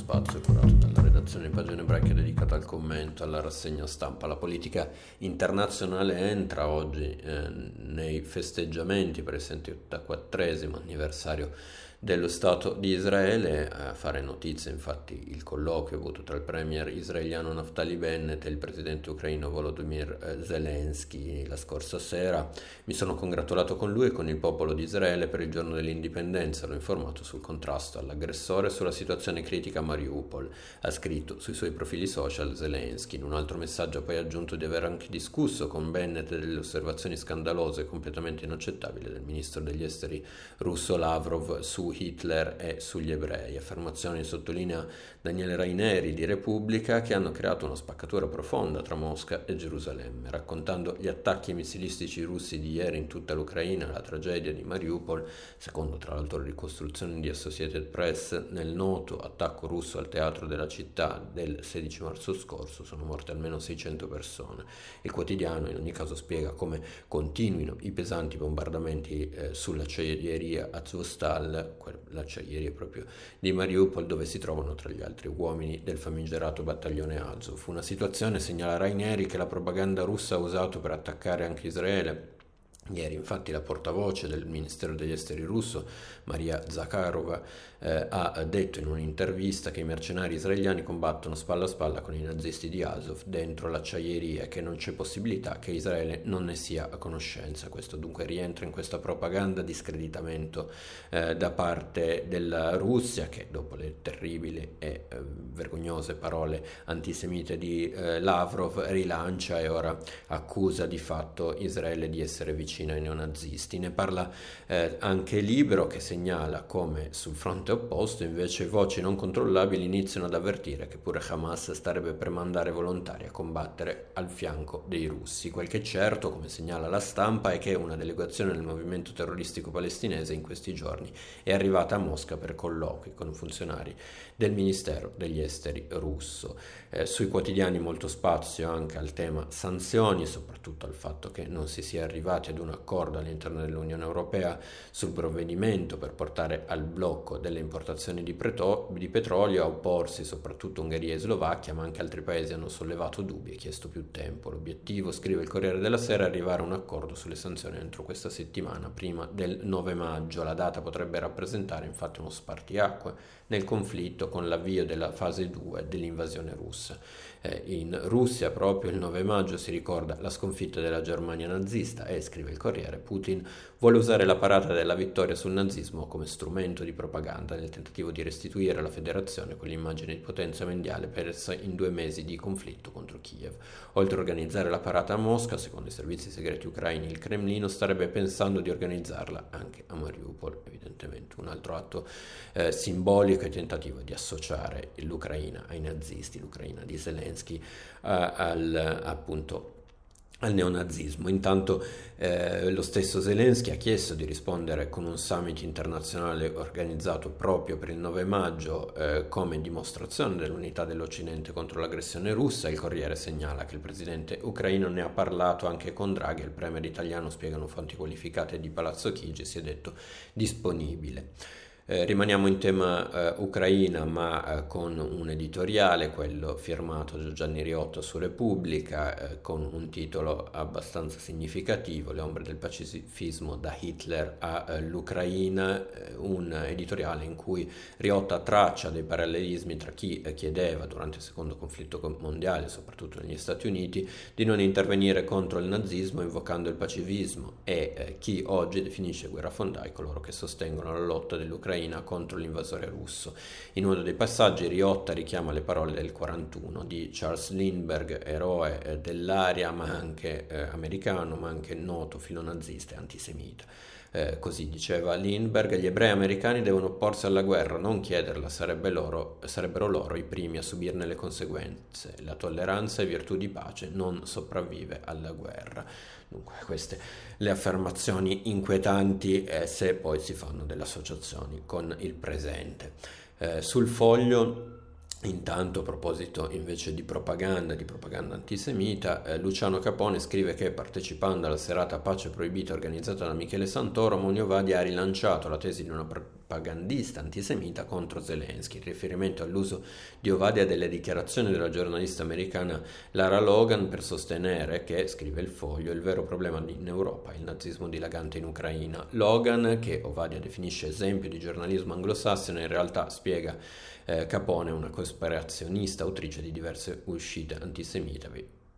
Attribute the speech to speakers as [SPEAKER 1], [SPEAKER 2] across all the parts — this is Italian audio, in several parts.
[SPEAKER 1] spazio curato dalla redazione di pagine ebraiche dedicata al commento, alla rassegna stampa. La politica internazionale entra oggi eh, nei festeggiamenti per il 74 anniversario dello Stato di Israele. A fare notizia infatti il colloquio avuto tra il premier israeliano Naftali Bennett e il presidente ucraino Volodymyr eh, Zelensky la scorsa sera. Mi sono congratulato con lui e con il popolo di Israele per il giorno dell'indipendenza, l'ho informato sul contrasto all'aggressore e sulla situazione critica a Mariupol. Ha scritto sui suoi profili social Zelensky. In un altro messaggio ha poi aggiunto di aver anche discusso con Bennett delle osservazioni scandalose e completamente inaccettabili del ministro degli esteri russo Lavrov su Hitler e sugli ebrei, affermazioni sottolinea Daniele Raineri di Repubblica che hanno creato una spaccatura profonda tra Mosca e Gerusalemme, raccontando gli attacchi missilistici russi di ieri in tutta l'Ucraina, la tragedia di Mariupol, secondo tra l'altro le ricostruzioni di Associated Press, nel noto attacco russo al teatro della città del 16 marzo scorso sono morte almeno 600 persone. Il quotidiano in ogni caso spiega come continuino i pesanti bombardamenti eh, sull'acciaieria Azovstal, l'acciaieria proprio di Mariupol dove si trovano tra gli altri uomini del famigerato battaglione Azov. Una situazione, segnala Rainieri, che la propaganda russa ha usato per attaccare anche Israele Ieri infatti la portavoce del Ministero degli Esteri russo, Maria Zakharova, eh, ha detto in un'intervista che i mercenari israeliani combattono spalla a spalla con i nazisti di Azov dentro l'acciaieria e che non c'è possibilità che Israele non ne sia a conoscenza. Questo dunque rientra in questa propaganda di screditamento eh, da parte della Russia che dopo le terribili e eh, vergognose parole antisemite di eh, Lavrov rilancia e ora accusa di fatto Israele di essere vicino ai neonazisti. Ne parla eh, anche Libero che segnala come sul fronte opposto invece voci non controllabili iniziano ad avvertire che pure Hamas starebbe per mandare volontari a combattere al fianco dei russi. Quel che è certo, come segnala la stampa, è che una delegazione del movimento terroristico palestinese in questi giorni è arrivata a Mosca per colloqui con funzionari del Ministero degli Esteri russo. Eh, sui quotidiani molto spazio anche al tema sanzioni, soprattutto al fatto che non si sia arrivati ad un accordo all'interno dell'Unione Europea sul provvedimento per portare al blocco delle importazioni di, preto- di petrolio a opporsi soprattutto Ungheria e Slovacchia, ma anche altri paesi hanno sollevato dubbi e chiesto più tempo. L'obiettivo, scrive il Corriere della Sera, è arrivare a un accordo sulle sanzioni entro questa settimana, prima del 9 maggio. La data potrebbe rappresentare infatti uno spartiacque nel conflitto con l'avvio della fase 2 dell'invasione russa. Eh, in Russia proprio il 9 maggio si ricorda la sconfitta della Germania nazista e, scrive il Corriere, Putin vuole usare la parata della vittoria sul nazismo come strumento di propaganda nel tentativo di restituire alla federazione quell'immagine di potenza mondiale persa in due mesi di conflitto contro Kiev. Oltre a organizzare la parata a Mosca, secondo i servizi segreti ucraini, il Cremlino starebbe pensando di organizzarla anche a Mariupol, evidentemente un altro atto eh, simbolico e tentativo di associare l'Ucraina ai nazisti, l'Ucraina di Zelensky, eh, al appunto al neonazismo. Intanto eh, lo stesso Zelensky ha chiesto di rispondere con un summit internazionale organizzato proprio per il 9 maggio eh, come dimostrazione dell'unità dell'Occidente contro l'aggressione russa. Il Corriere segnala che il presidente ucraino ne ha parlato anche con Draghi, il premier italiano, spiegano fonti qualificate di Palazzo Chigi, si è detto disponibile. Eh, rimaniamo in tema eh, Ucraina ma eh, con un editoriale, quello firmato da Gianni Riotto su Repubblica, eh, con un titolo abbastanza significativo, Le ombre del pacifismo da Hitler all'Ucraina, eh, un editoriale in cui Riotta traccia dei parallelismi tra chi chiedeva durante il secondo conflitto mondiale, soprattutto negli Stati Uniti, di non intervenire contro il nazismo invocando il pacifismo e chi oggi definisce guerrafondai coloro che sostengono la lotta dell'Ucraina dell'Ucraina contro l'invasore russo. In uno dei passaggi Riotta richiama le parole del 41 di Charles Lindbergh, eroe eh, dell'area ma anche eh, americano, ma anche noto filonazista e antisemita. Eh, così diceva Lindbergh, gli ebrei americani devono opporsi alla guerra, non chiederla, sarebbe loro, sarebbero loro i primi a subirne le conseguenze. La tolleranza è virtù di pace, non sopravvive alla guerra. Dunque, queste le affermazioni inquietanti eh, se poi si fanno delle associazioni con il presente. Eh, sul foglio Intanto, a proposito invece di propaganda, di propaganda antisemita, eh, Luciano Capone scrive che partecipando alla serata Pace Proibita organizzata da Michele Santoro, Monio Vadi ha rilanciato la tesi di una propagandista antisemita contro Zelensky. In riferimento all'uso di Ovadia delle dichiarazioni della giornalista americana Lara Logan per sostenere che, scrive il foglio, il vero problema in Europa è il nazismo dilagante in Ucraina. Logan, che Ovadia definisce esempio di giornalismo anglosassone, in realtà spiega eh, Capone una cospirazionista autrice di diverse uscite antisemite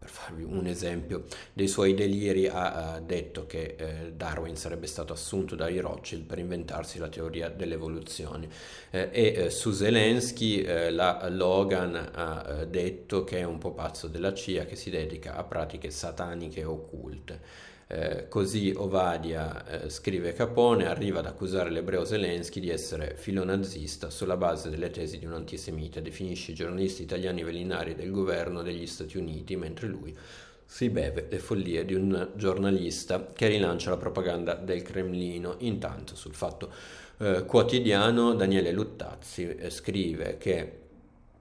[SPEAKER 1] per farvi un esempio dei suoi deliri, ha, ha detto che eh, Darwin sarebbe stato assunto dai Rothschild per inventarsi la teoria dell'evoluzione. Eh, e eh, su Zelensky eh, la Logan ha eh, detto che è un po' pazzo della CIA che si dedica a pratiche sataniche occulte. Eh, così Ovadia, eh, scrive Capone, arriva ad accusare l'ebreo Zelensky di essere filonazista sulla base delle tesi di un antisemita, definisce i giornalisti italiani velinari del governo degli Stati Uniti, mentre lui si beve le follie di un giornalista che rilancia la propaganda del Cremlino. Intanto sul fatto eh, quotidiano Daniele Luttazzi eh, scrive che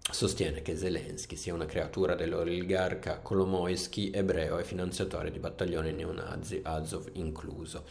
[SPEAKER 1] sostiene che Zelensky sia una creatura dell'oligarca Kolomoisky ebreo e finanziatore di battaglioni neonazi, Azov incluso.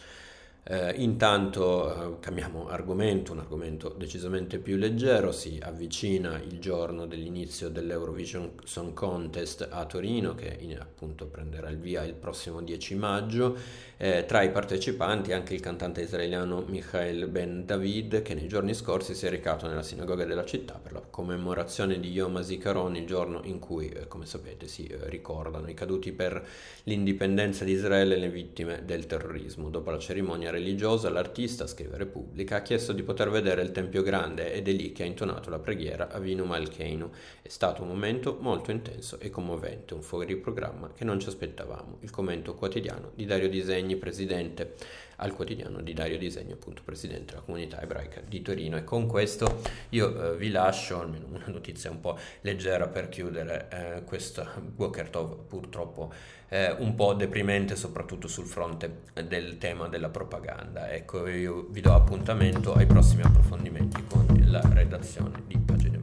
[SPEAKER 1] Eh, intanto eh, cambiamo argomento, un argomento decisamente più leggero, si avvicina il giorno dell'inizio dell'Eurovision Song Contest a Torino che in, appunto prenderà il via il prossimo 10 maggio. Eh, tra i partecipanti anche il cantante israeliano Michael Ben David che nei giorni scorsi si è recato nella sinagoga della città per la commemorazione di Yom HaZikaron, il giorno in cui, eh, come sapete, si eh, ricordano i caduti per l'indipendenza di Israele e le vittime del terrorismo. Dopo la cerimonia religiosa, l'artista, scrive Repubblica, ha chiesto di poter vedere il Tempio Grande ed è lì che ha intonato la preghiera a Vinu Malkeinu. È stato un momento molto intenso e commovente, un fuori programma che non ci aspettavamo. Il commento quotidiano di Dario Disegni, presidente al quotidiano di Dario Disegni, appunto presidente della comunità ebraica di Torino. E con questo io eh, vi lascio almeno una notizia un po' leggera per chiudere eh, questo Walker Tov purtroppo eh, un po' deprimente soprattutto sul fronte del tema della propaganda. Ecco, io vi do appuntamento ai prossimi approfondimenti con la redazione di Pagine